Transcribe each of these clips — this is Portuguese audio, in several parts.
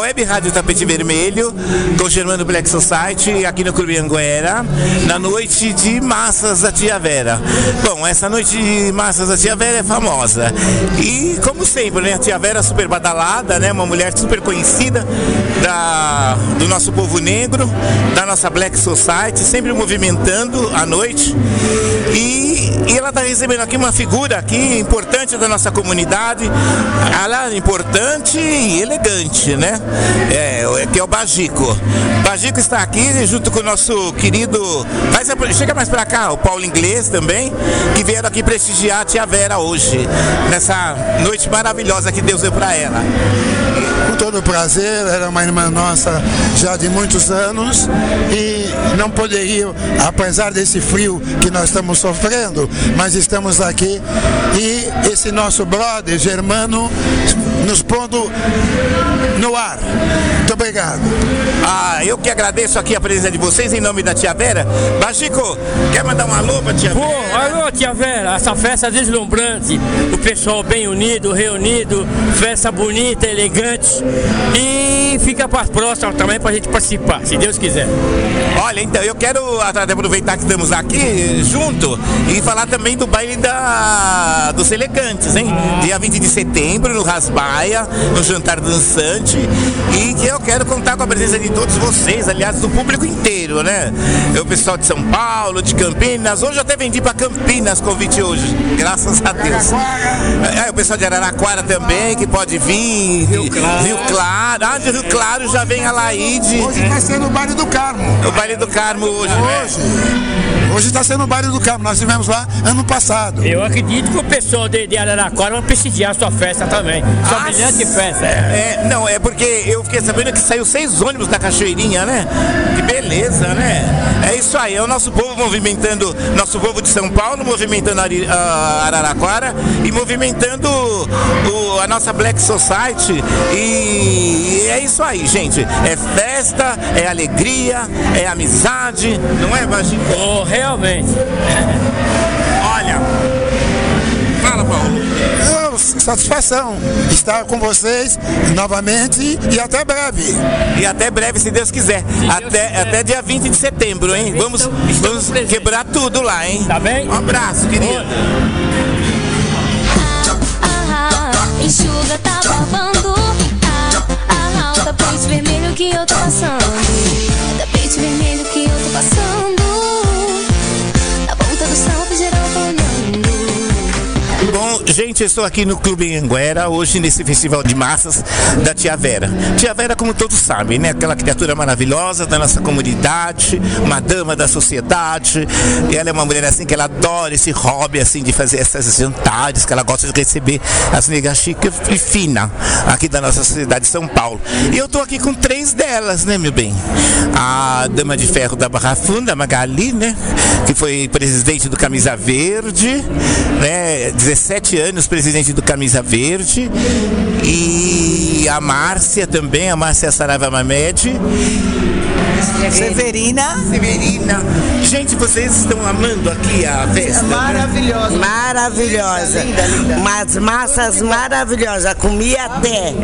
Web Rádio Tapete Vermelho, com Germano Black Society, aqui no Clube Anguera, na noite de massas da Tia Vera. Bom, essa noite de massas da Tia Vera é famosa. E, como sempre, né, a Tia Vera é super badalada, né, uma mulher super conhecida da, do nosso povo negro, da nossa Black Society, sempre movimentando à noite. E, e ela está recebendo aqui uma figura aqui importante da nossa comunidade, ela é importante e elegante, né? É, que é o Bagico. Bagico está aqui junto com o nosso querido. Mas chega mais para cá, o Paulo Inglês também, que vieram aqui prestigiar a Tia Vera hoje, nessa noite maravilhosa que Deus deu para ela. Com todo prazer, era uma irmã nossa já de muitos anos e não poderia, apesar desse frio que nós estamos sofrendo, mas estamos aqui e esse nosso brother germano nos pondo no ar. Muito obrigado. Ah, eu que agradeço aqui a presença de vocês em nome da Tia Vera. Bajico, quer mandar um alô pra Tia Vera? Pô, alô, Tia Vera, essa festa deslumbrante, o pessoal bem unido, reunido, festa bonita, elegante e fica para as próximas também pra gente participar, se Deus quiser. Olha, então, eu quero aproveitar que estamos aqui junto e falar também do baile da, dos elegantes, hein? Dia 20 de setembro, no Rasbaia, no Jantar Dançante. E que eu quero contar com a presença de todos vocês, aliás, do público inteiro, né? O pessoal de São Paulo, de Campinas. Hoje eu até vendi para Campinas convite hoje, graças a Deus. É, o pessoal de Araraquara também, que pode vir. Rio Claro. Rio Claro. Ah, de Rio Claro já vem a Laide. Hoje vai ser no baile do Carmo. O baile do Carmo hoje, né? Hoje. Hoje está sendo o baile do Carmo. Nós tivemos lá ano passado. Eu acredito que o pessoal de, de Araraquara vai prestigiar a sua festa também. Sua Ah, brilhante festa. É, não, é porque eu fiquei sabendo que saiu seis ônibus da Cachoeirinha, né? Que beleza, né? É isso aí, é o nosso povo movimentando, nosso povo de São Paulo movimentando a Araraquara e movimentando o- a nossa Black Society. E é isso aí, gente. É festa, é alegria, é amizade, não é, Baginho? Oh, realmente. Olha, fala, Paulo. Satisfação estar com vocês novamente e até breve. E até breve, se Deus quiser. até, quiser. até dia 20 de setembro, hein? Vamos, Estamos- estamos vamos presentes. quebrar tudo lá, hein? Tá bem? Um abraço, querido. Ah, ah, enxuga, tá babando. Ah, ah, ah, o tapete vermelho que eu tô passando. É tapete vermelho que eu tô passando. Do salto geral gente, eu estou aqui no Clube Anguera, hoje nesse festival de massas da Tia Vera. Tia Vera, como todos sabem, né? Aquela criatura maravilhosa da nossa comunidade, uma dama da sociedade. E ela é uma mulher assim que ela adora esse hobby assim de fazer essas jantares, que ela gosta de receber as negas chique e fina aqui da nossa cidade de São Paulo. E eu estou aqui com três delas, né, meu bem? A dama de ferro da Barra Funda, Magali, né? Que foi presidente do Camisa Verde, né? 17 anos presidente do Camisa Verde. E a Márcia também, a Márcia Saraiva Mamed. Severina. Severina. Gente, vocês estão amando aqui a festa? né? Maravilhosa. Maravilhosa. Linda, linda. Umas massas maravilhosas. Comi até.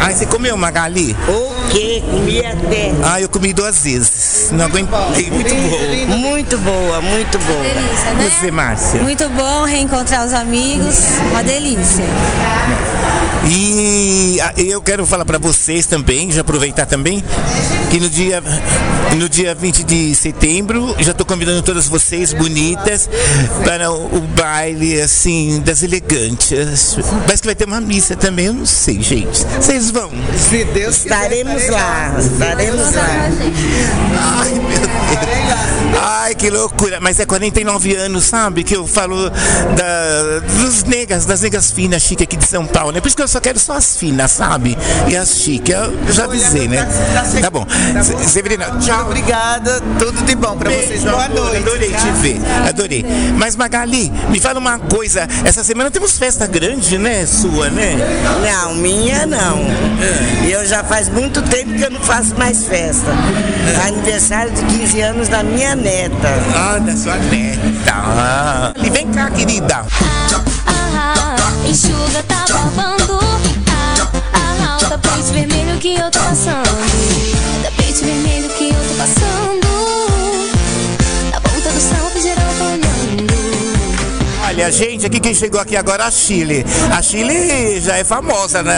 Ah, você comeu, Magali? O quê? Comi até. Ah, eu comi duas vezes. Não aguentei. Muito bom. Muito boa, muito boa. Delícia, né? Você, Márcia? Muito bom reencontrar os amigos. Uma delícia. E ah, eu quero falar para vocês também, já aproveitar também, que no dia, no dia 20 de setembro, já estou convidando todas vocês bonitas para o, baile, assim, das elegantes. Mas que vai ter uma missa também, eu não sei, gente. Vocês vão? Se Deus quiser, Estaremos lá. Estaremos lá. Ai, meu Deus. Ai, que loucura. Mas é 49 anos, sabe? Que eu falo da, dos negas, das negas finas chique aqui de São Paulo, né? Por isso que eu só quero só as finas, sabe? E as chique. Eu já avisei, né? Tá bom. Se- Severina, tchau. Obrigada, tudo de bom pra vocês. Beijo, Boa amor. noite. Adorei te ver. Adorei. Mas Magali, me fala uma coisa. Essa semana temos festa grande, né? Sua, né? Não, minha não. E eu já faz muito tempo que eu não faço mais festa. Aniversário de 15 anos da minha neta. Ah, da sua neta. Ah. E vem cá, querida. Ah, ah, enxuga, tá babando. Ah, ah, ah, o tapete vermelho que eu tô passando. Olha, gente, aqui quem chegou aqui agora é a Chile. A Chile já é famosa, né?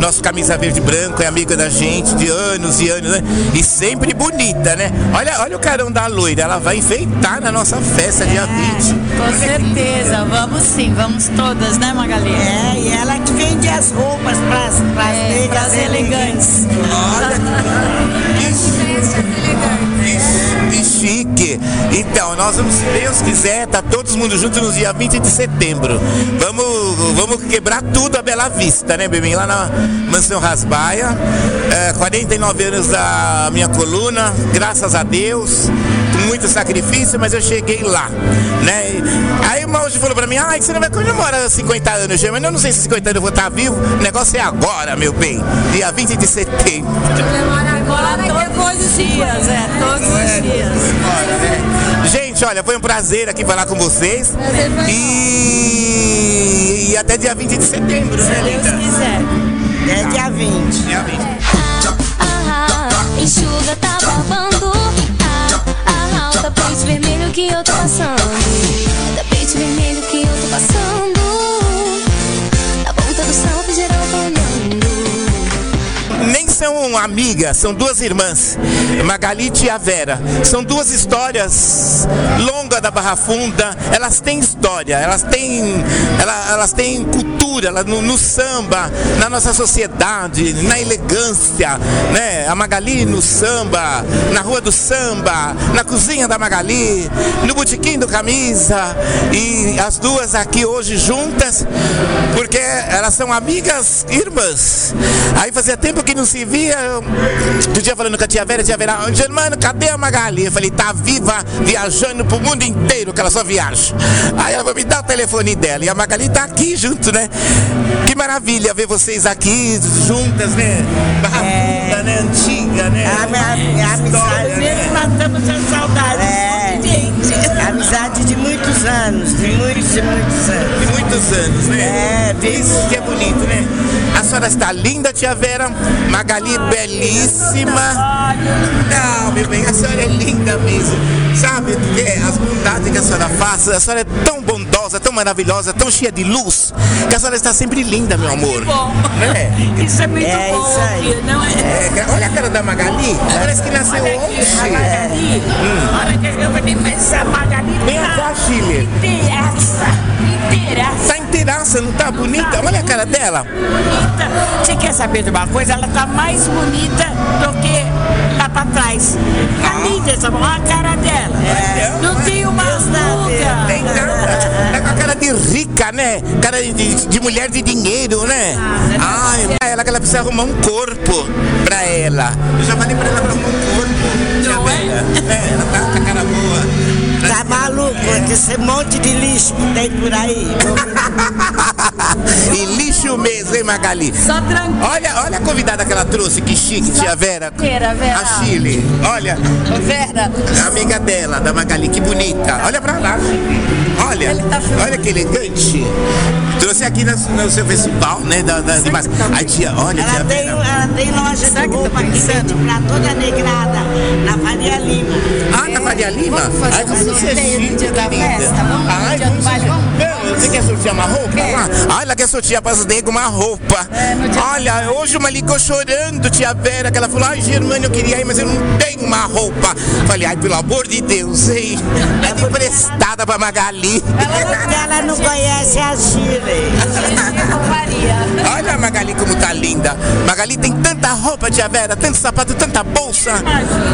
Nosso camisa verde e branco é amiga da gente de anos e anos, né? E sempre bonita, né? Olha, olha o carão da loira, ela vai enfeitar na nossa festa dia 20. Com certeza, vamos sim, vamos todas, né Magali? É, e ela que vende as roupas para as É, negras elegantes. Que chique! Então, nós vamos, se Deus quiser, tá todo mundo junto no dia 20 de setembro. Vamos, vamos quebrar tudo a Bela Vista, né, bebê? Lá na Mansão Rasbaia. É, 49 anos da minha coluna, graças a Deus, muito sacrifício, mas eu cheguei lá, né? Aí o Maúde falou pra mim, ai, você não vai comemorar 50 anos, mas eu não sei se 50 anos eu vou estar vivo, o negócio é agora, meu bem, dia 20 de setembro. Agora todos os dias, é, todos os dias. Gente, olha, foi um prazer aqui falar com vocês. E, e até dia 20 de setembro, né, Deus linda? quiser. É dia 20. Dia 20. Ah, ah, enxuga, tá babando. Que eu tô passando. Tapete vermelho que eu tô passando. Na ponta do salto geral tô olhando. Nem são amigas, são duas irmãs, Magali e Tia Vera. São duas histórias longas da Barra Funda. Elas têm história, elas têm, ela- elas têm cultura ela- no, no samba, na nossa sociedade, na elegância, né? A Magali no samba, na rua do samba, na cozinha da Magali, no botequim do Camisa e as duas aqui hoje juntas, porque elas são amigas irmãs. Aí fazia tempo que não se via. Eu- Outro dia falando com a tia Vera, a tia Vera, Germano, cadê a Magali? Eu falei, tá viva, viajando pro mundo inteiro, que ela só viaja. Aí ela vai me dar o telefone dela. E a Magali tá aqui junto, né? Que maravilha ver vocês aqui juntas, né? Barra Funda, né? Antiga, né? A, minha, minha amizade. né? matamos a saudade. É, amizade de muitos anos, de muitos e muitos anos. De muitos anos, né? É, Isso que é bonito, né? A senhora está linda, tia Vera. Magali, belíssima. Não, meu bem, a senhora é linda mesmo. Sabe é, as bondades que a senhora faz? A senhora é tão bondosa, tão maravilhosa, tão cheia de luz, que a senhora está sempre linda, meu amor. Bom, Né? isso é muito É bom, isso aí. não é? É, olha a cara da Magali, parece que nasceu hoje. Magali, olha que eu falei, mas a Magali Vem cá, Chile. inteiraça, inteiraça, Tá inteiraça, não tá bonita? Olha a cara dela. bonita. Você quer saber de uma coisa? Ela tá mais bonita do que lá pra trás. Tá linda essa olha a cara dela. Não tem uma ruga. Tem nada. Tá com a cara de rica, né? Cara de, de mulher de dinheiro, né? Ai, ela que ela precisa arrumar um corpo pra ela. Eu já falei pra ela arrumar um corpo. Já velha. É, ela tá com a cara boa. Tá maluco? Esse monte de lixo que tem por aí. e lixo mesmo, hein, Magali? Só tranquilo. Olha, olha a convidada que ela trouxe, que chique, tia Vera. Vera, Vera. A Chile. Olha, Vera, a amiga dela, da Magali, que bonita. Olha pra lá. Olha, tá olha que elegante. Trouxe aqui no, no seu festival, né? Da, da, de mas, Ai, tia, olha, tia Ela tem, Vera. ela tem loja de roupa que vende pra toda negrada, na Faria Lima. Ah, na Faria Lima? fazer Ai, como é sorteio no chique, dia da linda. festa? Ai, vamos? Você quer sortear uma roupa lá? Ah, ela quer sortear para os negros uma roupa. Olha, hoje uma ligou chorando, tia Vera, que ela falou, ai, Germano, eu queria ir, mas eu não tenho uma roupa. Falei, ai, pelo amor de Deus, hein? É emprestada pra Magali. Ela não conhece a Chile. Olha a Magali como tá linda. Magali tem tanta roupa, tia Vera, tanto sapato, tanta bolsa.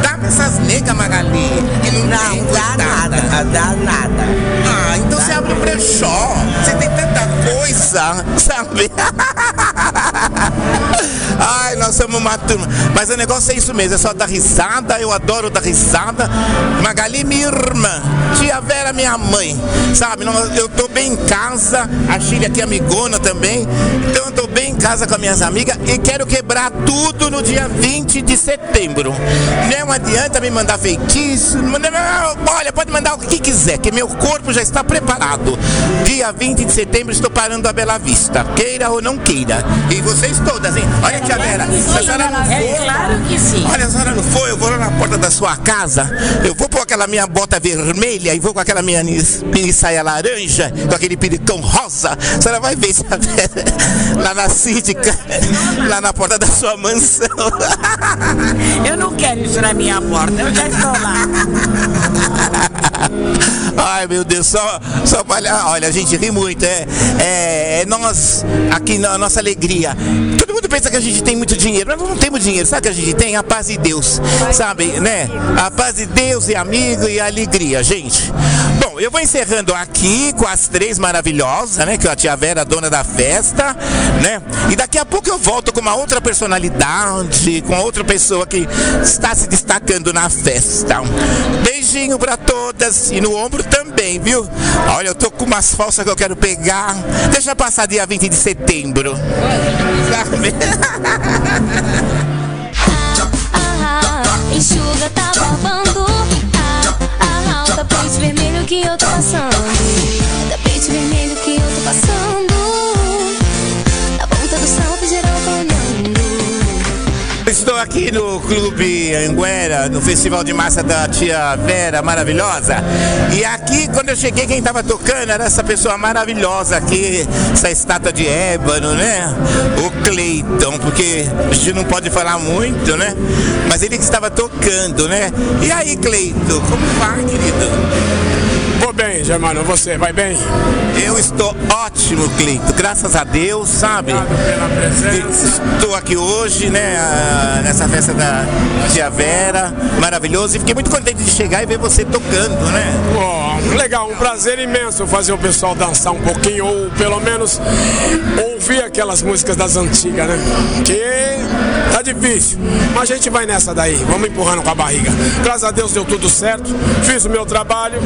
Dá pra essas negas, Magali. Que não, Não, tem, dá coitada. nada, dá nada. Ah, então você abre um brechó. Você tem tanta coisa, sabe? Ai, nós somos uma turma. Mas o negócio é isso mesmo, é só dar risada. Eu adoro dar risada. Magali, minha irmã. Tia Vera, minha mãe. Sabe, eu tô bem em casa. A Chile aqui, amigona também. Então eu tô bem em casa com as minhas amigas e quero quebrar tudo no dia 20 de setembro. Não adianta me mandar feitiço. Olha, pode mandar o que quiser, que meu corpo já está preparado. Dia 20 de setembro estou parando a Bela Vista. Queira ou não queira. E vocês todas, hein? Olha tia Vera, se a senhora não É for, claro que sim. Olha, a senhora não foi, eu vou lá na porta da sua casa, eu vou pôr aquela minha bota vermelha e vou com aquela minha mini, saia laranja, com aquele piricão rosa. A senhora vai ver, tia Vera, lá na síndica, lá na porta da sua mansão. Eu não quero isso na minha porta, eu já estou lá. Ai meu Deus, só, só palha. Olha, gente ri muito, é, é, é nós, aqui na nossa alegria. Todo mundo pensa que a gente tem muito dinheiro, mas não temos dinheiro, sabe o que a gente tem? A paz de Deus, sabe, né? A paz de Deus e amigo e alegria, gente. Bom, eu vou encerrando aqui com as três maravilhosas, né? Que a tia Vera, dona da festa, né? E daqui a pouco eu volto com uma outra personalidade, com outra pessoa que está se destacando na festa. Beijinho pra todas e no ombro também, viu? Olha, eu tô com umas falsas que eu quero pegar. Deixa passar dia 20 de setembro. Sabe? Ah, enxuga, tá babando. Ah, ah, o tapete vermelho que eu tô passando. Aqui no Clube Anguera, no Festival de Massa da Tia Vera, maravilhosa. E aqui, quando eu cheguei, quem estava tocando era essa pessoa maravilhosa aqui, essa estátua de ébano, né? O Cleiton, porque a gente não pode falar muito, né? Mas ele que estava tocando, né? E aí, Cleiton, como vai, querido? Vou bem, Germano, você vai bem? Eu estou ótimo, Cleito. Graças a Deus, sabe? Obrigado pela presença. Estou aqui hoje, né, nessa festa da Tia Vera, maravilhoso. E fiquei muito contente de chegar e ver você tocando, né? Ó, legal, um prazer imenso fazer o pessoal dançar um pouquinho, ou pelo menos ouvir aquelas músicas das antigas, né? Que tá difícil, mas a gente vai nessa daí, vamos empurrando com a barriga. Graças a Deus deu tudo certo, fiz o meu trabalho,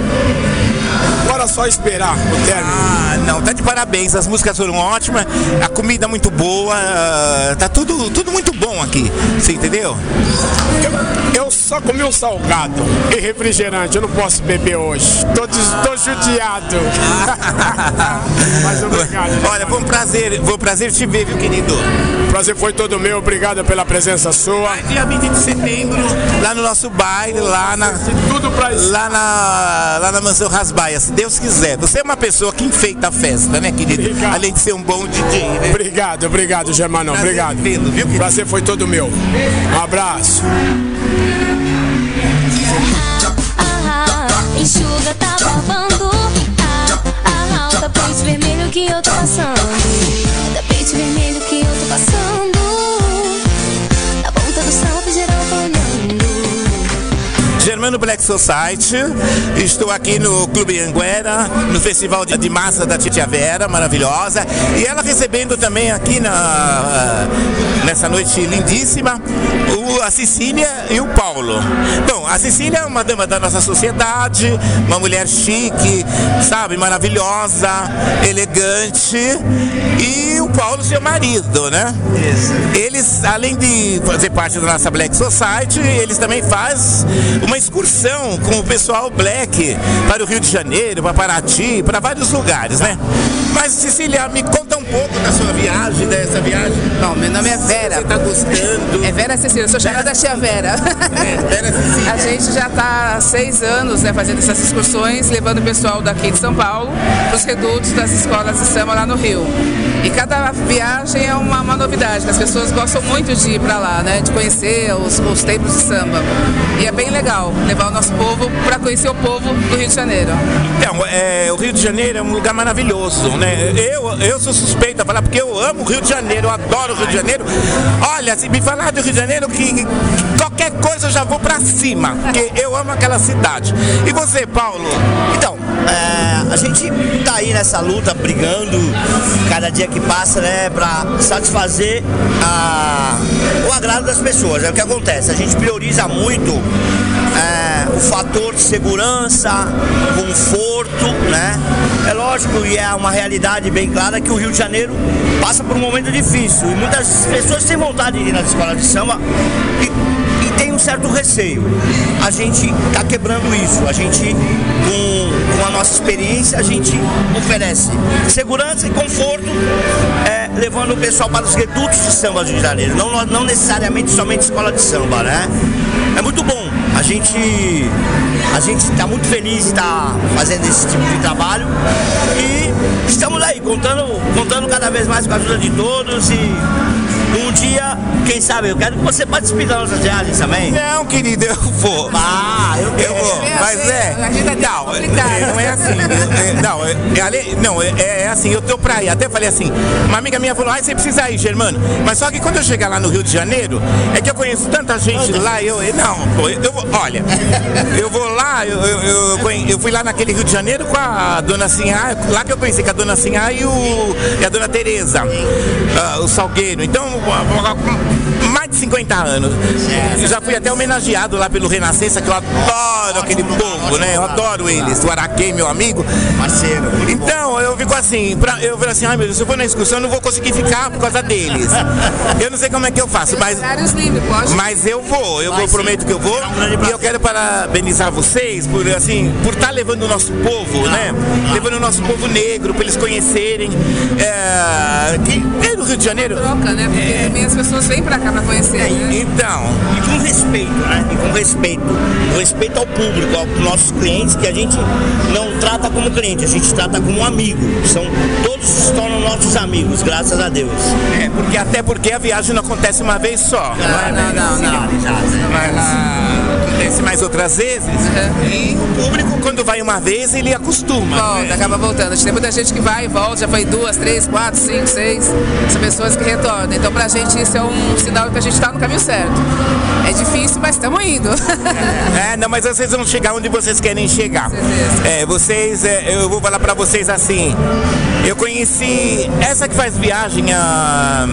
agora só esperar o término. Ah, não, tá de parabéns. As músicas foram ótimas, a comida muito boa, ah, tá tudo, tudo muito bom aqui. Você entendeu? Eu, eu só comi um salgado e refrigerante, eu não posso beber hoje. Tô, tô judiado. Mas obrigado. Olha, foi um prazer, foi um prazer te ver, viu, querido? O prazer foi todo meu, obrigado pela presença sua. Dia 20 de setembro, lá no nosso baile, lá na. Tudo pra isso. Lá na, lá na Mansão Rasbaia, se Deus quiser. Você é uma pessoa que enfeita a festa, né, querido? Obrigado. Além de ser um bom DJ, né? Obrigado, obrigado, Germano, Prazer obrigado. vê-lo, viu, querido? prazer foi todo meu. Um abraço. Ah, ah, enxuga, tá babando. Tapete vermelho que eu tô passando. Tapete vermelho que eu tô passando. Germano Black Society, estou aqui no Clube Anguera, no Festival de, Massa da Tia Vera, maravilhosa, e ela recebendo também aqui na, nessa noite lindíssima, o, a Cecília e o Paulo. Bom, a Cecília é uma dama da nossa sociedade, uma mulher chique, sabe, maravilhosa, elegante, e o Paulo, seu marido, né? Eles, além de fazer parte da nossa Black Society, eles também fazem uma excursão com o pessoal Black para o Rio de Janeiro, para Paraty, para vários lugares, né? Mas, Cecília, me conta um pouco da sua viagem, dessa viagem. Bom, meu nome é Vera. Você tá gostando? É Vera Cecília, eu sou chamada da tia Vera. É, Vera Cecília. A gente já está há seis anos né, fazendo essas excursões, levando o pessoal daqui de São Paulo para os redutos das escolas de samba lá no Rio. E cada viagem é uma, uma novidade, as pessoas gostam muito de ir para lá, né? De conhecer os, os templos de samba. E é bem legal levar o nosso povo para conhecer o povo do Rio de Janeiro. Então, é, o Rio de Janeiro é um lugar maravilhoso, né? Eu, eu sou suspeito a falar porque eu amo o Rio de Janeiro, eu adoro o Rio de Janeiro. Olha, se me falar do Rio de Janeiro, que que qualquer coisa eu já vou pra cima, porque eu amo aquela cidade. E você, Paulo? Então, é, a gente tá aí nessa luta, brigando cada dia que passa, né, pra satisfazer a- o agrado das pessoas. É o que acontece, a gente prioriza muito o fator de segurança, conforto, né? É lógico e é uma realidade bem clara que o Rio de Janeiro passa por um momento difícil e muitas pessoas têm vontade de ir nas escolas de samba e, e tem um certo receio. A gente está quebrando isso, a gente com, com a nossa experiência, a gente oferece segurança e conforto, é, levando o pessoal para os redutos de samba do Rio de Janeiro, não, não necessariamente somente escola de samba, né? É muito bom. A gente a gente está muito feliz de estar fazendo esse tipo de trabalho. E estamos aí contando, contando cada vez mais com a ajuda de todos e um dia, quem sabe, eu quero que você participe das nossas viagens também. Não, querido, eu vou. Ah, eu, Eu vou, mas é. Não, é, não é assim. eu- é, Não, é, é ale- não, é, é assim, eu tô pra ir. Até falei assim, uma amiga minha falou, ai, você precisa ir, Germano. Mas só que quando eu chegar lá no Rio de Janeiro, é que eu conheço tanta gente lá, eu. Não, pô, eu vou. Olha, eu vou lá, eu, eu, eu, conhe- eu fui lá naquele Rio de Janeiro com a dona Sinhá, lá que eu conheci com a dona Sinhá e, o, e a dona Tereza, ah, o Salgueiro. Então, mais de 50 anos. Eu já fui até homenageado lá pelo Renascença, que eu adoro aquele povo, né? Eu adoro eles. O Araquém, meu amigo. Parceiro. Então, eu fico assim, pra, eu falo assim, ai meu Deus, se eu for na excursão, eu não vou conseguir ficar por causa deles. Eu não sei como é que eu faço, mas. Mas eu vou, eu vou, prometo que eu vou. E eu quero parabenizar vocês por assim, por estar levando o nosso povo, né? Levando o nosso povo negro, para eles conhecerem. É, que é no Rio de Janeiro. Troca, né? Porque também as pessoas vêm pra cá pra conhecer. Né? Então, E com respeito, né? E com respeito. Com respeito ao público, aos nossos clientes, que a gente não trata como cliente, a gente trata como amigo. São, todos se tornam nossos amigos, graças a Deus. é, porque até porque a viagem não acontece uma vez só. Não, não, não, não. Mas acontece mais outras vezes. E o público, quando vai uma vez, ele acostuma. Volta, acaba voltando. A gente tem muita gente que vai e volta, já foi duas, três, quatro, cinco, seis. São pessoas que retornam. Então, pra gente, isso é um sinal que a gente tá no caminho certo. É difícil, mas estamos indo. É, não, mas vocês vão chegar onde vocês querem chegar. É, vocês, é, eu vou falar pra vocês assim. Eu conheci essa que faz viagem a.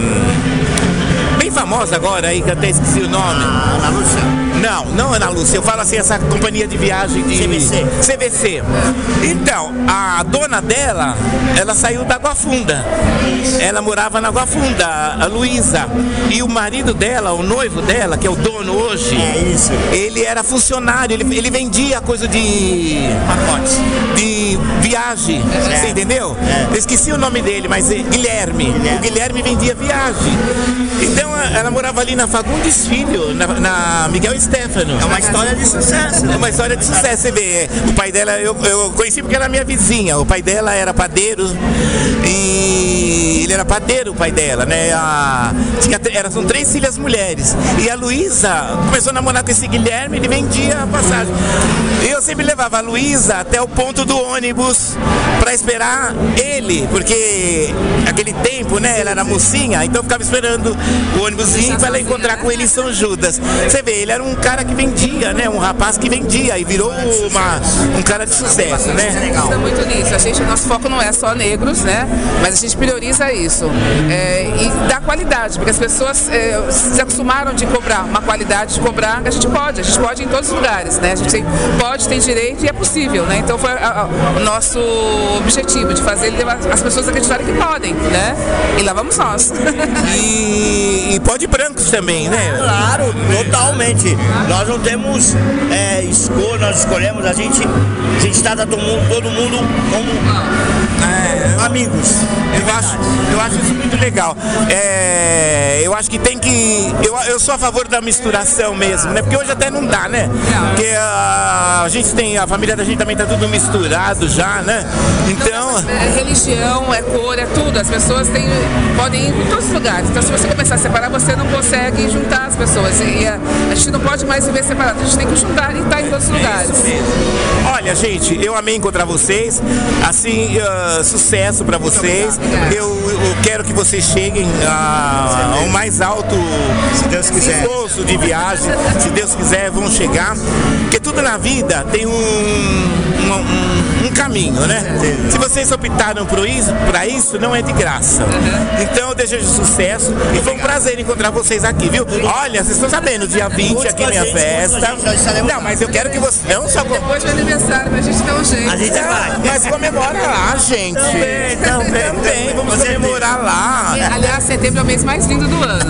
Famosa agora aí, que até esqueci o nome. Ana Lúcia. Não, não Ana Lúcia, eu falo assim, essa companhia de viagem de CVC. CVC. Então, a dona dela, ela saiu da Água Funda. Ela morava na Água Funda, a Luísa. E o marido dela, o noivo dela, que é o dono hoje, É isso. ele era funcionário, ele, ele vendia coisa de. Pacotes. Viagem. Você entendeu? Eu esqueci o nome dele, mas é Guilherme. O Guilherme vendia viagem. Então ela morava ali na Fagundes Filho, na, na Miguel Stefano. É uma história de sucesso. É uma história de sucesso, você vê. O pai dela, eu, eu conheci porque era minha vizinha. O pai dela era padeiro e ele era padeiro, o pai dela, né? A, tinha, era, são três filhas mulheres. E a Luísa começou a namorar com esse Guilherme, ele vendia a passagem. E eu sempre levava a Luísa até o ponto do ônibus para esperar ele, porque aquele tempo, né? Ela era mocinha, então ficava esperando o ônibus vir para ela encontrar com ele em São Judas. Você vê, ele era um cara que vendia, né? Um rapaz que vendia e virou uma, um cara de sucesso, né? Pensa muito nisso. A gente, nosso foco não é só negros, né? Mas a gente prioriza isso. É, e dá qualidade, porque as pessoas é, se acostumaram de cobrar uma qualidade de cobrar, a gente pode, a gente pode em todos os lugares, né? A gente tem- pode, tem direito e é possível, né? Então foi a- a- o nosso objetivo de fazer levar as pessoas acreditarem que podem, né? E lá vamos nós. E, e pode brancos também, né? Claro, totalmente. Nós não temos é, escolha, nós escolhemos, a gente, a gente trata todo mundo, todo mundo como É, amigos. Eu acho, eu acho isso muito legal. É, eu acho que tem que. Eu, eu sou a favor da misturação mesmo, né? Porque hoje até não dá, né? Porque a, a gente tem. A família da gente também tá tudo misturado já, né? Então. É religião, é cor, é tudo. As pessoas têm, podem ir em todos os lugares. Então, se você começar a separar, você não consegue juntar as pessoas. E a, a gente não pode mais viver separado. A gente tem que juntar e estar em todos os lugares. Olha, gente, eu amei encontrar vocês. Assim, ah, sucesso pra vocês. Eu, eu quero que vocês cheguem a- ao mais alto Se Deus quiser. esforço de viagem. Se Deus quiser, vão chegar. Porque tudo na vida tem um, um, um- um caminho, né? Se vocês optaram por isso, pra isso, não é de graça. Então eu desejo sucesso e foi um prazer encontrar vocês aqui, viu? Olha, vocês estão sabendo, dia 20 20 aqui minha festa. Não, mas eu quero que você. Não só com... Depois do aniversário, pra gente dar um jeito. A gente vai. Mas comemora lá, gente. Também, também, Também, vamos comemorar lá. Aliás, setembro é o mês mais lindo do ano.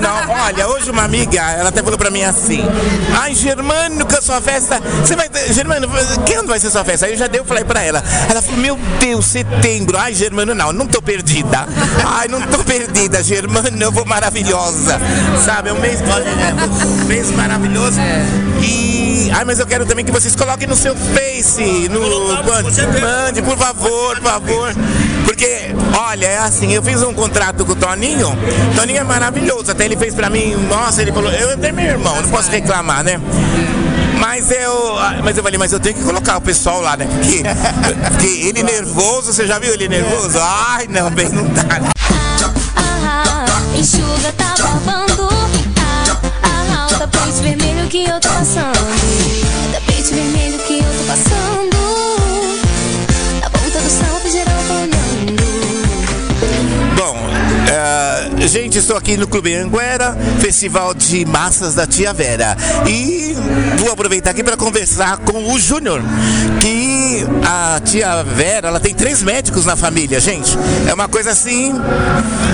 Não, olha, hoje uma amiga, ela até falou pra mim assim: Ai, Germano, que a sua festa. Você vai. ter- Germano, quando vai ser sua festa? Aí eu já dei, eu falei pra ela. Ela falou: Meu Deus, setembro. Ai, Germano, não, não tô perdida. Ai, não tô perdida, Germano, eu vou maravilhosa. Sabe, é um mês, um mês maravilhoso. E. Ai, mas eu quero também que vocês coloquem no seu Face, no. Mande, mande, por favor, por favor. Porque, olha, é assim, eu fiz um contrato com o Toninho. Toninho é maravilhoso. Até ele fez pra mim, nossa, ele falou, eu tenho meu irmão, não posso reclamar, né? Mas eu. ah, Mas eu falei, mas eu tenho que colocar o pessoal lá, né? Porque, porque ele nervoso, você já viu ele nervoso? Ai, não, bem, não tá. Ah, enxuga, tá babando. Ah, ah, o tapete vermelho que eu tô passando. Tapete vermelho que eu tô passando. Na ponta do salto geral tá olhando. Bom, eh, gente, estou aqui no Clube Anguera, Festival de Massas da Tia Vera. E vou aproveitar aqui para conversar com o Júnior, que a tia Vera, ela tem três médicos na família, gente. É uma coisa assim,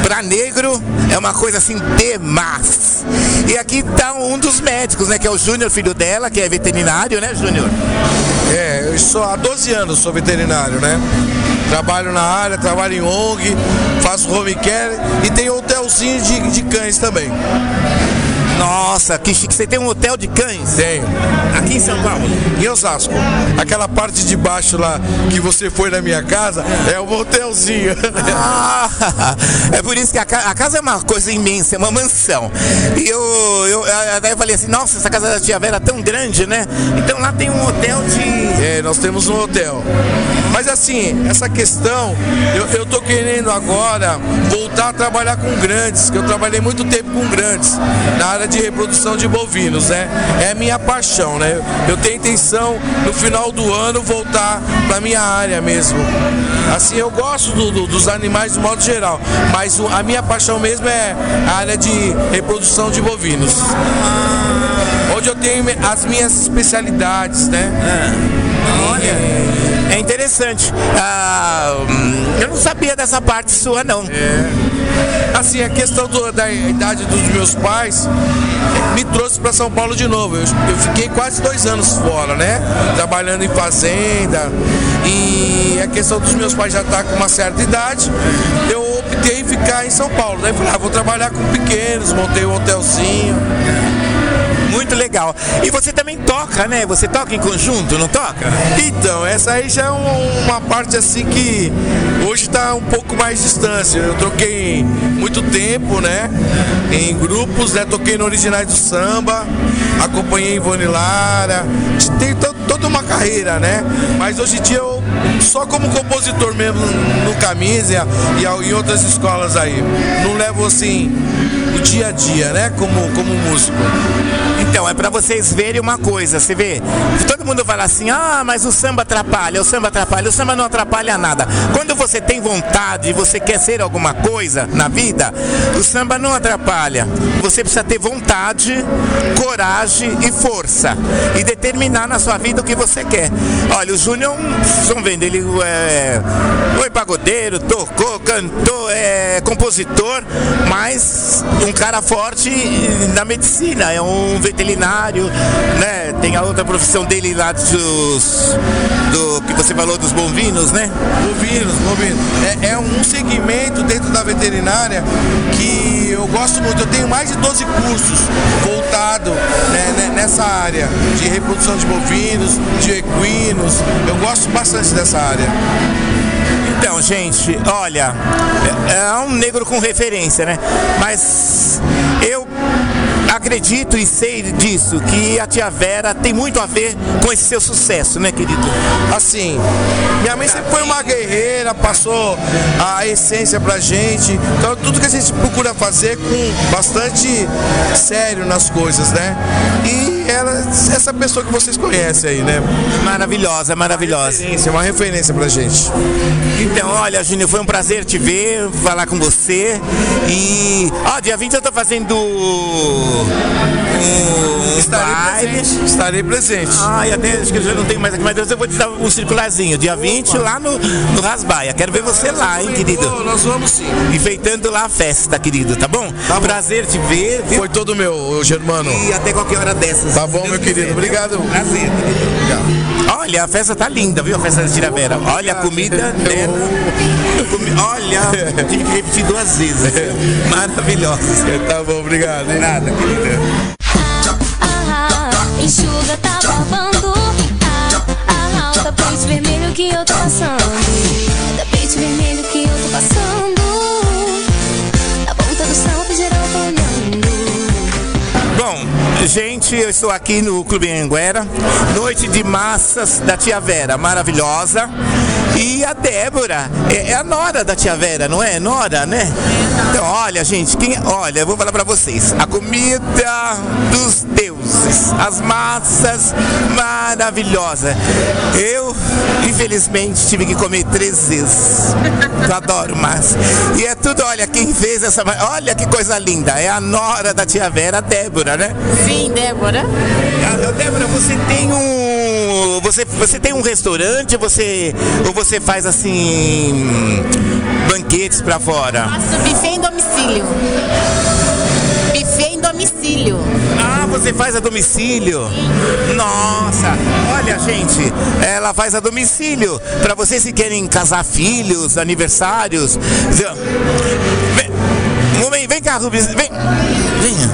para negro, é uma coisa assim demais. E aqui tá um dos médicos, né, que é o Júnior, filho dela, que é veterinário, né, Júnior? É, eu sou há 12 anos sou veterinário, né? Trabalho na área, trabalho em ONG, faço home care e tenho hotelzinho de, de cães também. Nossa, que chique. Você tem um hotel de cães? Tenho. Aqui em São Paulo? Em Osasco. Aquela parte de baixo lá que você foi na minha casa é um hotelzinho. Ah, é por isso que a, ca- a casa é uma coisa imensa, é uma mansão. E eu, eu, eu- daí eu falei assim, nossa, essa casa da tia Vera é tão grande, né? Então lá tem um hotel de. É, nós temos um hotel. Mas assim, essa questão, eu, eu tô querendo agora voltar a trabalhar com grandes, que eu trabalhei muito tempo com grandes, na área de reprodução de bovinos, né? É a minha paixão, né? Eu tenho intenção, no final do ano, voltar pra minha área mesmo. Assim, eu gosto do- do- dos animais de modo geral, mas a minha paixão mesmo é a área de reprodução de bovinos. Onde eu tenho as minhas especialidades, né? Olha, é interessante. Ah, eu não sabia dessa parte sua, não. Assim, a questão do- da idade dos meus pais me trouxe para São Paulo de novo. Eu, eu fiquei quase dois anos fora, né? Trabalhando em fazenda. E a questão dos meus pais já tá com uma certa idade. Eu optei em ficar em São Paulo. Daí falei, ah, vou trabalhar com pequenos, montei um hotelzinho. Muito legal. E você também toca, né? Você toca em conjunto, não toca? Então, essa aí já é um- uma parte assim que hoje está um pouco mais distância. Eu troquei muito tempo, né? Em grupos, né? Toquei no Originais do Samba, acompanhei Ivone Lara, tem to- toda uma carreira, né? Mas hoje em dia eu só como compositor mesmo no Camisa e em outras escolas aí. Não levo assim o dia a dia, né? Como, como músico. Então, é pra vocês verem uma coisa, você vê, todo mundo fala assim, ah, mas o samba atrapalha, o samba atrapalha, o samba não atrapalha nada. Quando você tem vontade e você quer ser alguma coisa na vida, o samba não atrapalha. Você precisa ter vontade, coragem e força. E determinar na sua vida o que você quer. Olha, o Júnior, vocês estão vendo, ele é, foi pagodeiro, tocou, cantou, é compositor, mas um cara forte na medicina, é um veterinário, né? Tem a outra profissão dele lá dos. do que você falou dos bovinos, né? Bovinos, bovinos. É, é um segmento dentro da veterinária que eu gosto muito. Eu tenho mais de 12 cursos voltados né, né, nessa área de reprodução de bovinos, de equinos. Eu gosto bastante dessa área. Então, gente, olha, é um negro com referência, né? Mas eu acredito e sei disso, que a tia Vera tem muito a ver com esse seu sucesso, né, querido? Assim, minha mãe sempre foi uma guerreira, passou a essência pra gente. Então tudo que a gente procura fazer com bastante sério nas coisas, né? E ela, essa pessoa que vocês conhecem aí, né? Maravilhosa, maravilhosa. Referência, uma referência pra gente. Então, olha, Júnior, foi um prazer te ver, falar com você. E, ó, dia 20 eu tô fazendo um, baile. Estarei presente. Ai, até acho que eu já não tenho mais aqui, mas Deus, eu vou te dar um circularzinho. Dia 20 lá no, no Rasbaia. Quero ver você lá, hein, querido? Ô, nós vamos sim. Enfeitando lá a festa, querido, tá bom? Prazer te ver, viu? Foi todo meu, Germano. E até qualquer hora dessas. Tá bom, meu querido. Obrigado. Prazer, querido. Obrigado. Olha, a festa tá linda, viu? A festa da Tiravera. Olha a comida dela. Comi- Olha, tive que repetir duas vezes. Maravilhosa. Tá bom, obrigado. hein? Nada, querida. Enxuga, tá babando. Ah, ah, ah, o tapete vermelho que eu tô passando. Tapete vermelho que eu tô passando. Na ponta do salto geral. Bom, gente, eu estou aqui no Clube Anguera, noite de massas da Tia Vera, maravilhosa. E a Débora é, é a nora da Tia Vera, não é? Nora, né? Então, olha, gente, quem, olha, eu vou falar pra vocês. A comida dos deuses, as massas maravilhosas. Eu, infelizmente, tive que comer três vezes. Eu adoro massa. E é tudo, olha, quem fez essa. Olha que coisa linda. É a nora da Tia Vera, a Débora, né? Sim, Débora. Ah, Débora, você tem um. Você, você tem um restaurante você, ou você faz assim. banquetes pra fora? Faço buffet em domicílio. Buffet em domicílio. Você faz a domicílio? Nossa, olha, gente, ela faz a domicílio. Pra vocês que querem casar filhos, aniversários. Vem, vem, vem cá, Rubens, vem. Venha.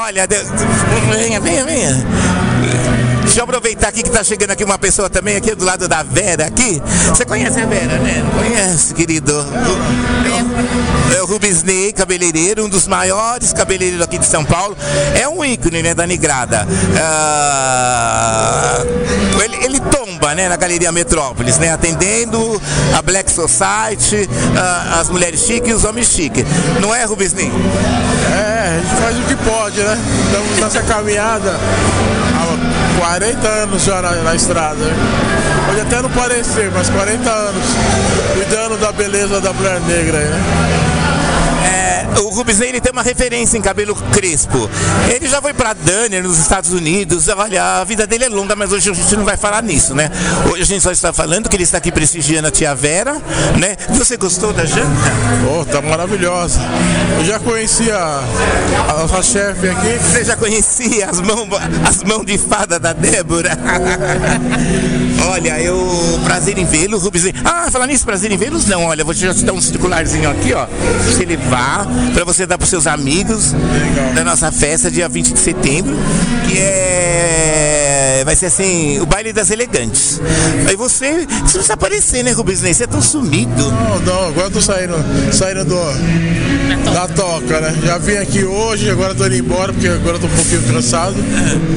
Olha, de- venha, venha, venha. Deixa eu aproveitar aqui que tá chegando aqui uma pessoa também, aqui do lado da Vera, aqui. Você conhece a Vera, né? Conhece, querido? É o Rubens Ney, cabeleireiro, um dos maiores cabeleireiros aqui de São Paulo. É um ícone, né, da Nigrada. Ah, ele, ele tomba, né, na Galeria Metrópolis, né, atendendo a Black Society, ah, as mulheres chiques e os homens chiques. Não é, Rubens Ney? É, a gente faz o que pode, né? Estamos nessa caminhada 40 anos já na, na estrada. Pode até não parecer, mas 40 anos cuidando da beleza da mulher negra? É, o ele tem uma referência em cabelo crespo. Ele já foi pra Danner nos Estados Unidos. Olha, a vida dele é longa, mas hoje a gente não vai falar nisso, né? Hoje a gente só está falando que ele está aqui prestigiando a tia Vera, né? Você gostou da janta? Oh, tá maravilhosa. Eu já conhecia a, nossa chefe aqui. Você já conhecia as mãos as mãos de fada da Débora? Olha, eu prazer em vê-lo, Rubens. Ney. Ah, falar nisso, prazer em vê-los não. Olha, vou te te dar um circularzinho aqui, ó. Pra você levar, pra você dar pros seus amigos da nossa festa, dia 20 de setembro, que é. Vai ser assim, o baile das elegantes. Aí você. Você precisa aparecer, né, Rubens Ney? Você é tão sumido. Não, não, agora eu tô saindo, saindo do, da toca, né? Já vim aqui hoje, agora tô indo embora, porque agora eu tô um pouquinho cansado.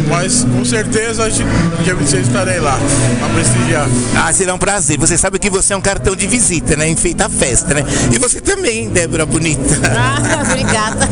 Mas com certeza, a gente- dia 26 estarei lá, pra prestigiar. Ah, será um prazer. Você sabe que você é um cartão de visita, né? Enfeita a festa, né? E você também, Débora Bonita. Ah, obrigada.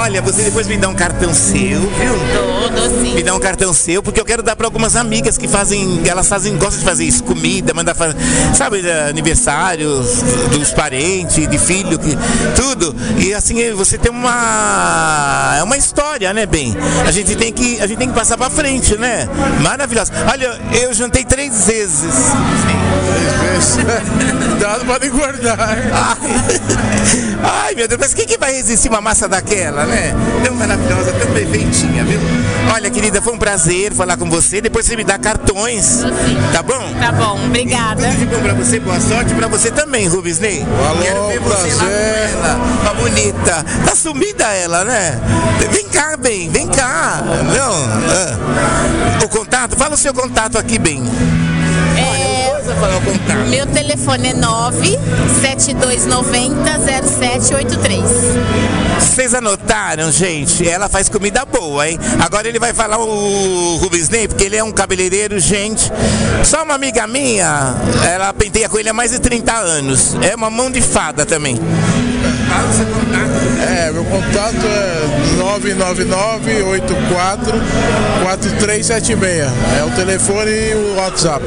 Olha, você depois me dá um cartão seu, viu? Todo sim. Me dá um cartão seu, porque eu quero dar para algumas amigas que fazem, elas fazem, gostam de fazer isso, comida, mandar fazer, sabe, eh, aniversários dos parentes, de filho, que, tudo. E assim, você tem uma, é uma história, né, bem? A gente tem que, a gente tem que passar para frente, né? Maravilhoso. Olha, eu jantei três vezes. Cuidado para não engordar. Ai, meu Deus, mas quem que vai resistir uma massa daquela, né? Tão maravilhosa, tão perfeitinha, viu? Olha, querida, foi um prazer falar com você. Depois você me dá cartões, tá bom? Tá bom, obrigada. Tudo de bom pra você, boa sorte pra você também, Rubens Ney. Alô, Quero ver você lá com prazer. ela, uma bonita. Tá sumida ela, né? Vem cá, bem, vem cá. Não. O contato, fala o seu contato aqui, bem. É, Precisa falar o contato. meu telefone é 972900783. Vocês anotaram, gente? Ela faz comida boa, hein? Agora ele vai falar o Rubens Ney, porque ele é um cabeleireiro, gente. Só uma amiga minha, ela penteia com ele há mais de 30 anos. É uma mão de fada também. Fala o seu contato. É, meu contato é 999-84-4376. É o telefone e o WhatsApp.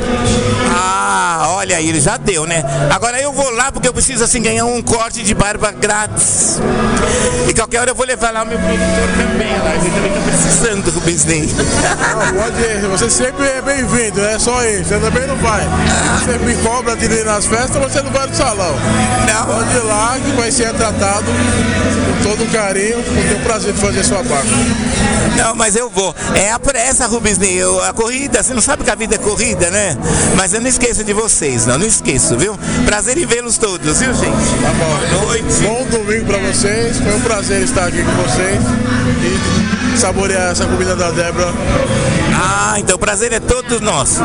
Ah, olha aí, ele já deu, né? Agora eu vou lá porque eu preciso assim ganhar um corte de barba grátis. E qualquer hora eu vou levar lá o meu produtor também, lá. Ele também tá precisando, Rubisney. Não, pode ir, você sempre é bem-vindo, é só ir, você também não vai. Você me cobra de ir nas festas, você não vai no salão. Não. Pode ir lá que vai ser tratado com todo carinho, com o prazer de fazer sua parte. Não, mas eu vou. É a pressa. Eu, a corrida, você não sabe que a vida é corrida, né? Mas eu não esqueço de vocês, não, não esqueço, viu? Prazer em vê-los todos, viu, gente? Tá bom. Boa noite. Bom domingo pra vocês, foi um prazer estar aqui com vocês e saborear essa comida da Débora. Ah, então o prazer é todo nosso.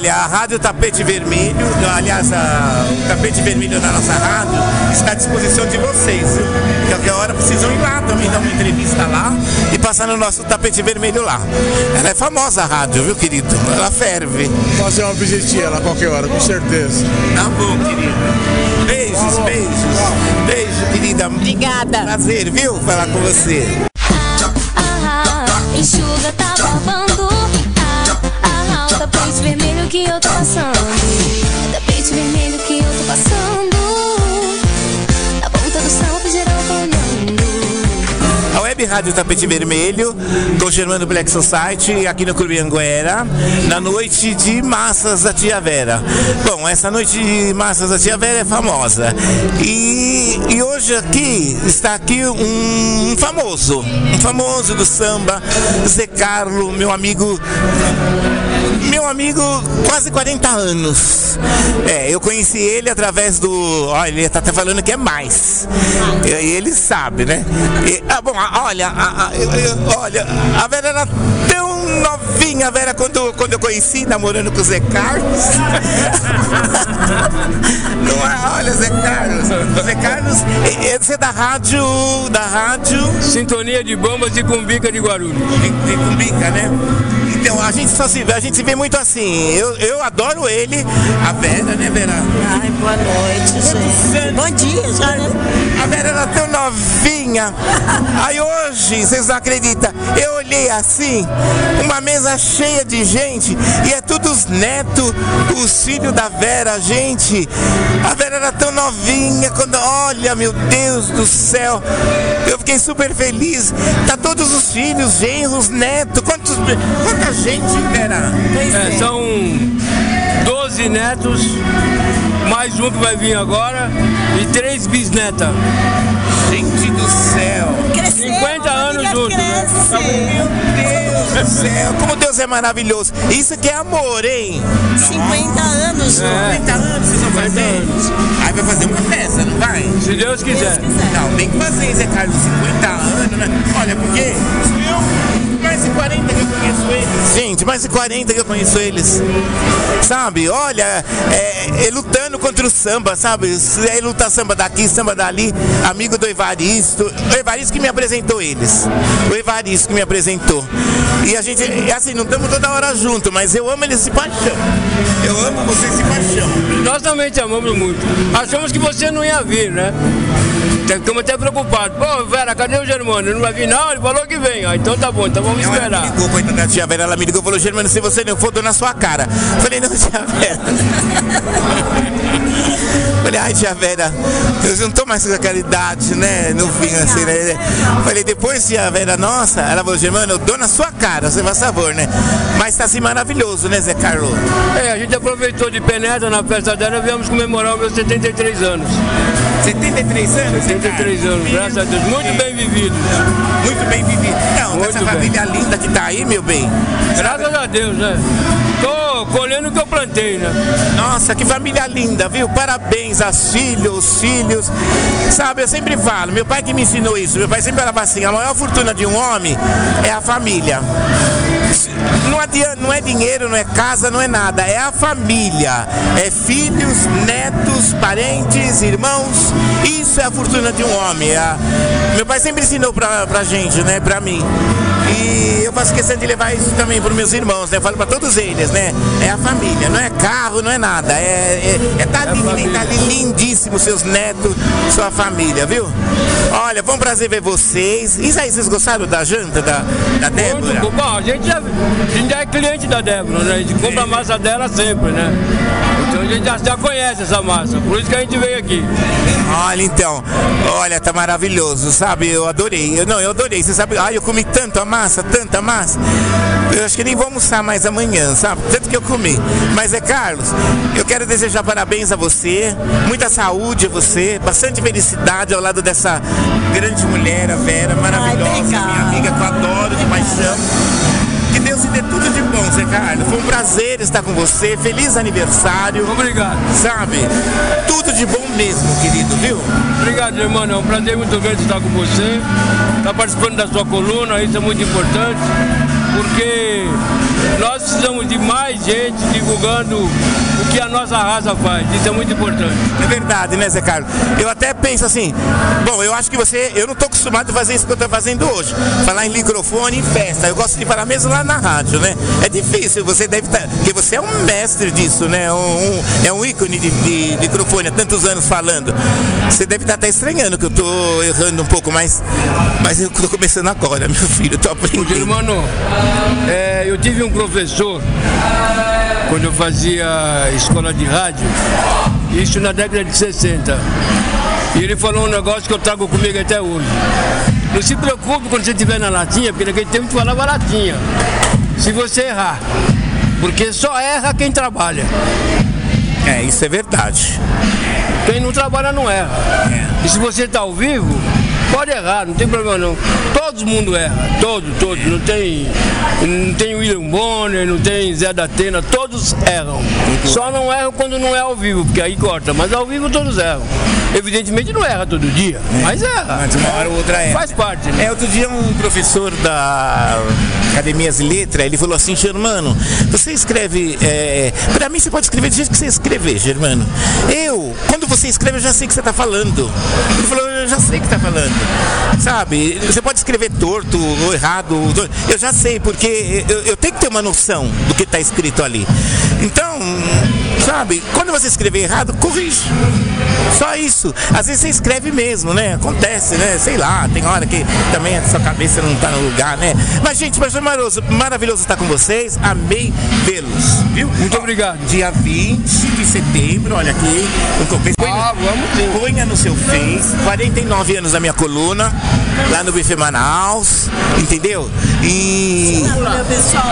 Olha, a Rádio Tapete Vermelho, aliás, a- o Tapete Vermelho da nossa rádio está à disposição de vocês. viu? Qualquer hora precisam ir lá também dar uma entrevista lá e passar no nosso Tapete Vermelho lá. Ela é famosa a rádio, viu, querido? Ela ferve. Fazer uma visitinha lá a qualquer hora, com certeza. Tá bom, querido. Beijos, beijos. Beijo, querida. Obrigada. Prazer, viu, falar com você. Vermelho que eu tô passando. Tapete vermelho que eu tô passando. Na ponta do salto geral falando. A Web Rádio Tapete Vermelho, com Germano Black Society, aqui no Clube Anguera, na noite de massas da Tia Vera. Bom, essa noite de massas da Tia Vera é famosa. E, e hoje aqui, está aqui um, um famoso, um famoso do samba, Zé Carlo, meu amigo meu amigo, quase 40 anos. É, eu conheci ele através do. Olha, ele tá até falando que é mais. E ele sabe, né? E, ah, bom, ah, olha, a, a- eu- eu- olha, a Vera era tão novinha, a Vera, quando, quando eu conheci, namorando com o Zé Carlos. Não é, olha, Zé Carlos. Zé Carlos, você é da rádio. Da rádio. Sintonia de bombas e cumbica de Guarulhos. De, de Cumbica, né? A gente só se vê, a gente se vê muito assim. Eu, eu adoro ele, a Vera, né, Vera? Ai, boa noite, gente. Bom dia, já, né? A Vera era tão novinha. Aí hoje, vocês não acreditam, eu olhei assim, uma mesa cheia de gente, e é tudo os netos, os filhos da Vera, gente. A Vera era tão novinha, quando, olha, meu Deus do céu, eu fiquei super feliz. Tá todos os filhos, genros, netos, quantos, quanta gente, Vera? É, são 12 netos, mais um que vai vir agora, e três bisnetas. Gente do céu. 50 anos juntos, né? Meu Deus do céu, como Deus é maravilhoso. Isso que é amor, hein? 50 anos, É. 50 anos vocês vão fazer? Aí vai fazer uma festa, não vai? Se Deus quiser. Não, tem que fazer, Zé Carlos, 50 anos, né? Olha, porque eu, mais de 40 que eu conheço eles. Gente, mais de 40 que eu conheço eles. Sabe, olha, é, é lutando contra o samba, sabe? Se Aí luta samba daqui, samba dali, amigo do Evaristo. O Evaristo que me apresentou eles. O Evaristo que me apresentou. E a gente, é assim, não estamos toda hora junto, mas eu amo eles de paixão. Eu amo vocês de paixão. Nós também te amamos muito. Achamos que você não ia vir, né? Ficamos até preocupados. Pô, Vera, cadê o Germano? Não vai vir, não? Ele falou que vem. Ah, então tá bom, então vamos Ela me esperar. ligou, coitada da tia Vera, ela me ligou e falou, Germano, se você não for, eu dou na sua cara. Falei, não, tia Vera. Falei, ai, tia Vera, eu já não tô mais com aquela idade, né? No fim, assim, né? Falei, depois, tia Vera, nossa, ela falou, Germano, eu dou na sua cara, você faz favor, né? Mas tá assim maravilhoso, né, Zé Carlos? É, a gente aproveitou de penetra na festa dela e viemos comemorar os meus 73 anos. 73 anos? 73 anos, graças a Deus. Muito bem vividos. Muito bem vivido. Não, Muito essa bem. família linda que tá aí, meu bem. Graças a Deus, né? Tô colhendo o que eu plantei, né? Nossa, que família linda, viu? Parabéns aos filhos, os filhos. Sabe, eu sempre falo, meu pai que me ensinou isso, meu pai sempre falava assim, a maior fortuna de um homem é a família. Não, adianta, não é dinheiro, não é casa, não é nada, é a família. É filhos, netos, parentes, irmãos. Isso é a fortuna de um homem. É a- Meu pai sempre ensinou pra, pra gente, né? Pra mim. E eu faço questão de levar isso também para meus irmãos, né? Eu falo para todos eles, né? É a família, não é carro, não é nada. É, é, é tá ali, né? tá ali lindíssimo, seus netos, sua família, viu? Olha, foi um prazer ver vocês. Isso aí, vocês gostaram da janta da, da Débora? Muito bom. A gente, já, a gente já é cliente da Débora, né? A gente compra a massa dela sempre, né? A gente já, já conhece essa massa, por isso que a gente veio aqui. Olha então, olha, tá maravilhoso, sabe? Eu adorei. Eu, não, eu adorei. Você sabe, ai, eu comi tanto a massa, tanta massa. Eu acho que nem vou almoçar mais amanhã, sabe? Tanto que eu comi. Mas é Carlos, eu quero desejar parabéns a você, muita saúde a você, bastante felicidade ao lado dessa grande mulher, a Vera, maravilhosa, minha amiga que eu adoro de paixão. Que Deus te dê tudo de bom, Zé Carlos. Foi um prazer estar com você. Feliz aniversário. Obrigado. Sabe? Tudo de bom mesmo, querido, viu? Obrigado, irmão. É um prazer muito grande estar com você. Estar participando da sua coluna, isso é muito importante, porque nós precisamos de mais gente divulgando que a nossa raça faz. Isso é muito importante. É verdade, né, Zé Carlos? Eu até penso assim, bom, eu acho que você, eu não tô acostumado a fazer isso que eu tô fazendo hoje. Falar em microfone em festa. Eu gosto de falar mesmo lá na rádio, né? É difícil, você deve estar. porque você é um mestre disso, né? Um, um- é um ícone de, de microfone há tantos anos falando. Você deve estar até estranhando que eu tô errando um pouco, mas, mas eu tô começando agora, meu filho, tô aprendendo. Irmão, é, eu tive um professor quando eu fazia escola de rádio, isso na década de 60. E ele falou um negócio que eu trago comigo até hoje. Não se preocupe quando você estiver na latinha, porque naquele tempo falava latinha. Se você errar. Porque só erra quem trabalha. É, isso é verdade. Quem não trabalha não erra. E se você está ao vivo, pode errar, não tem problema não. Todo mundo erra, todos, todos. Não tem, não tem William Bonner, não tem Zé da Atena, todos erram. Só não erram quando não é ao vivo, porque aí corta. Mas ao vivo todos erram. Evidentemente não erra todo dia, mas erra. Mas uma hora ou outra é. Faz parte, né? É, outro dia um professor da Academia de Letra, ele falou assim, Germano, você escreve, é, pra mim você pode escrever do jeito que você escrever, Germano. Eu, quando você escreve, eu já sei o que você tá falando. Ele falou, eu já sei o que tá falando. Sabe, você pode escrever torto ou errado, eu já sei, porque eu, eu tenho que ter uma noção do que tá escrito ali. Então, sabe, quando você escrever errado, corrige. Só isso. Às vezes você escreve mesmo, né? Acontece, né? Sei lá, tem hora que também a sua cabeça não tá no lugar, né? Mas, gente, mas foi maravilhoso, maravilhoso estar com vocês. Amei vê-los, viu? Muito obrigado. Dia 20 de setembro, olha aqui. Ah, vamos sim. Ponha no seu Face. 49 anos da minha coluna, lá no Buffet Manaus, entendeu? E.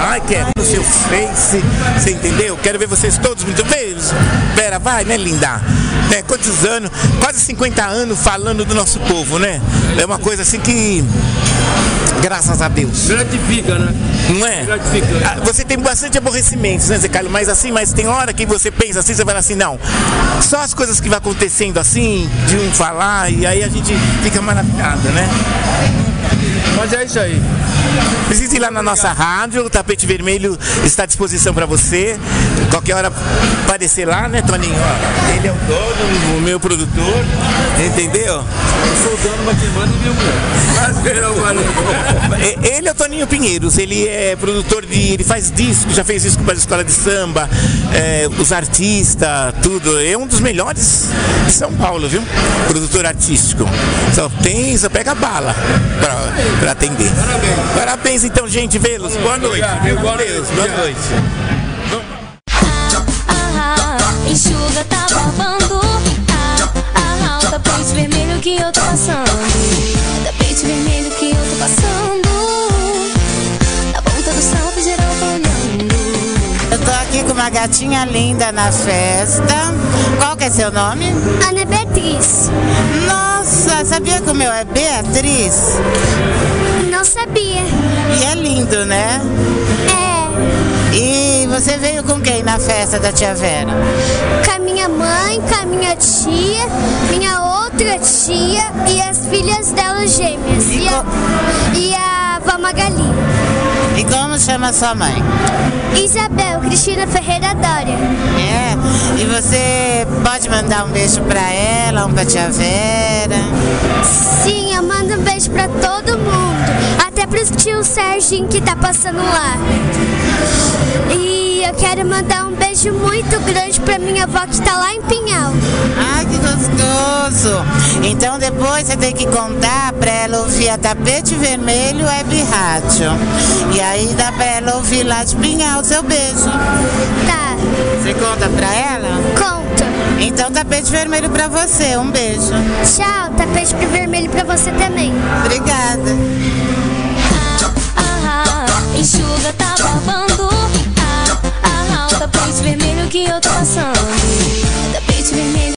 Ai, quero no seu Face, você entendeu? Quero ver vocês todos muito bem. Vera, vai, né, linda? Né, quantos anos? Quase 50 anos falando do nosso povo, né? É uma coisa assim que. Graças a Deus. Gratifica, né? Não é? Gratificante. Ah, Você tem bastante aborrecimentos, né, Zé Carlos? Mas assim, mas tem hora que você pensa assim, você fala assim, não. Só as coisas que vai acontecendo assim, de um falar, e aí a gente fica maravilhado, né? Mas é isso aí. Precisa ir lá na nossa rádio, o tapete vermelho está à disposição para você. Qualquer hora aparecer lá, né, Toninho? Ele é o dono, o meu produtor, entendeu? Eu sou o dono, mas quem manda é. É, Ele é o Toninho Pinheiros, ele é produtor de. ele faz disco, já fez disco para a escola de samba, é, os artistas, tudo. É um dos melhores de São Paulo, viu? Produtor artístico. Só tem, só pega bala para atender. Parabéns. Parabéns então, gente, vê-los. Boa noite. Obrigado, boa Deus, noite. boa noite. Ah, enxuga, tá babando. Ah, ah, o tapete vermelho que eu tô passando. O tapete vermelho que eu tô passando. Na ponta do salto geral tá olhando. Eu tô aqui com uma gatinha linda na festa. Qual que é seu nome? Ana Beatriz. Sabia que o meu é Beatriz? Não sabia. E é lindo, né? É. E você veio com quem na festa da tia Vera? Com a minha mãe, com a minha tia, minha outra tia e as filhas dela gêmeas. E a, e a Magali. E como chama sua mãe? Isabel Cristina Ferreira Dória. É. E você pode mandar um beijo pra ela, um pra tia Vera? Sim, eu mando um beijo pra todo mundo. Até pro tio Serginho que tá passando lá. E eu quero mandar um beijo muito grande pra minha avó que tá lá em Pinhal. Ai, que gostoso! Então depois você tem que contar pra ela ouvir a Tapete Vermelho Web Rádio. E aí dá pra ela ouvir lá de Pinhal o seu beijo. Tá. Você conta pra ela? Conta. Então tapete vermelho pra você. Um beijo. Tchau, tapete vermelho pra você também. Obrigada enxuga, tá babando. Ah, ah, ah, tá tapete vermelho que eu tô passando. Tapete tá vermelho.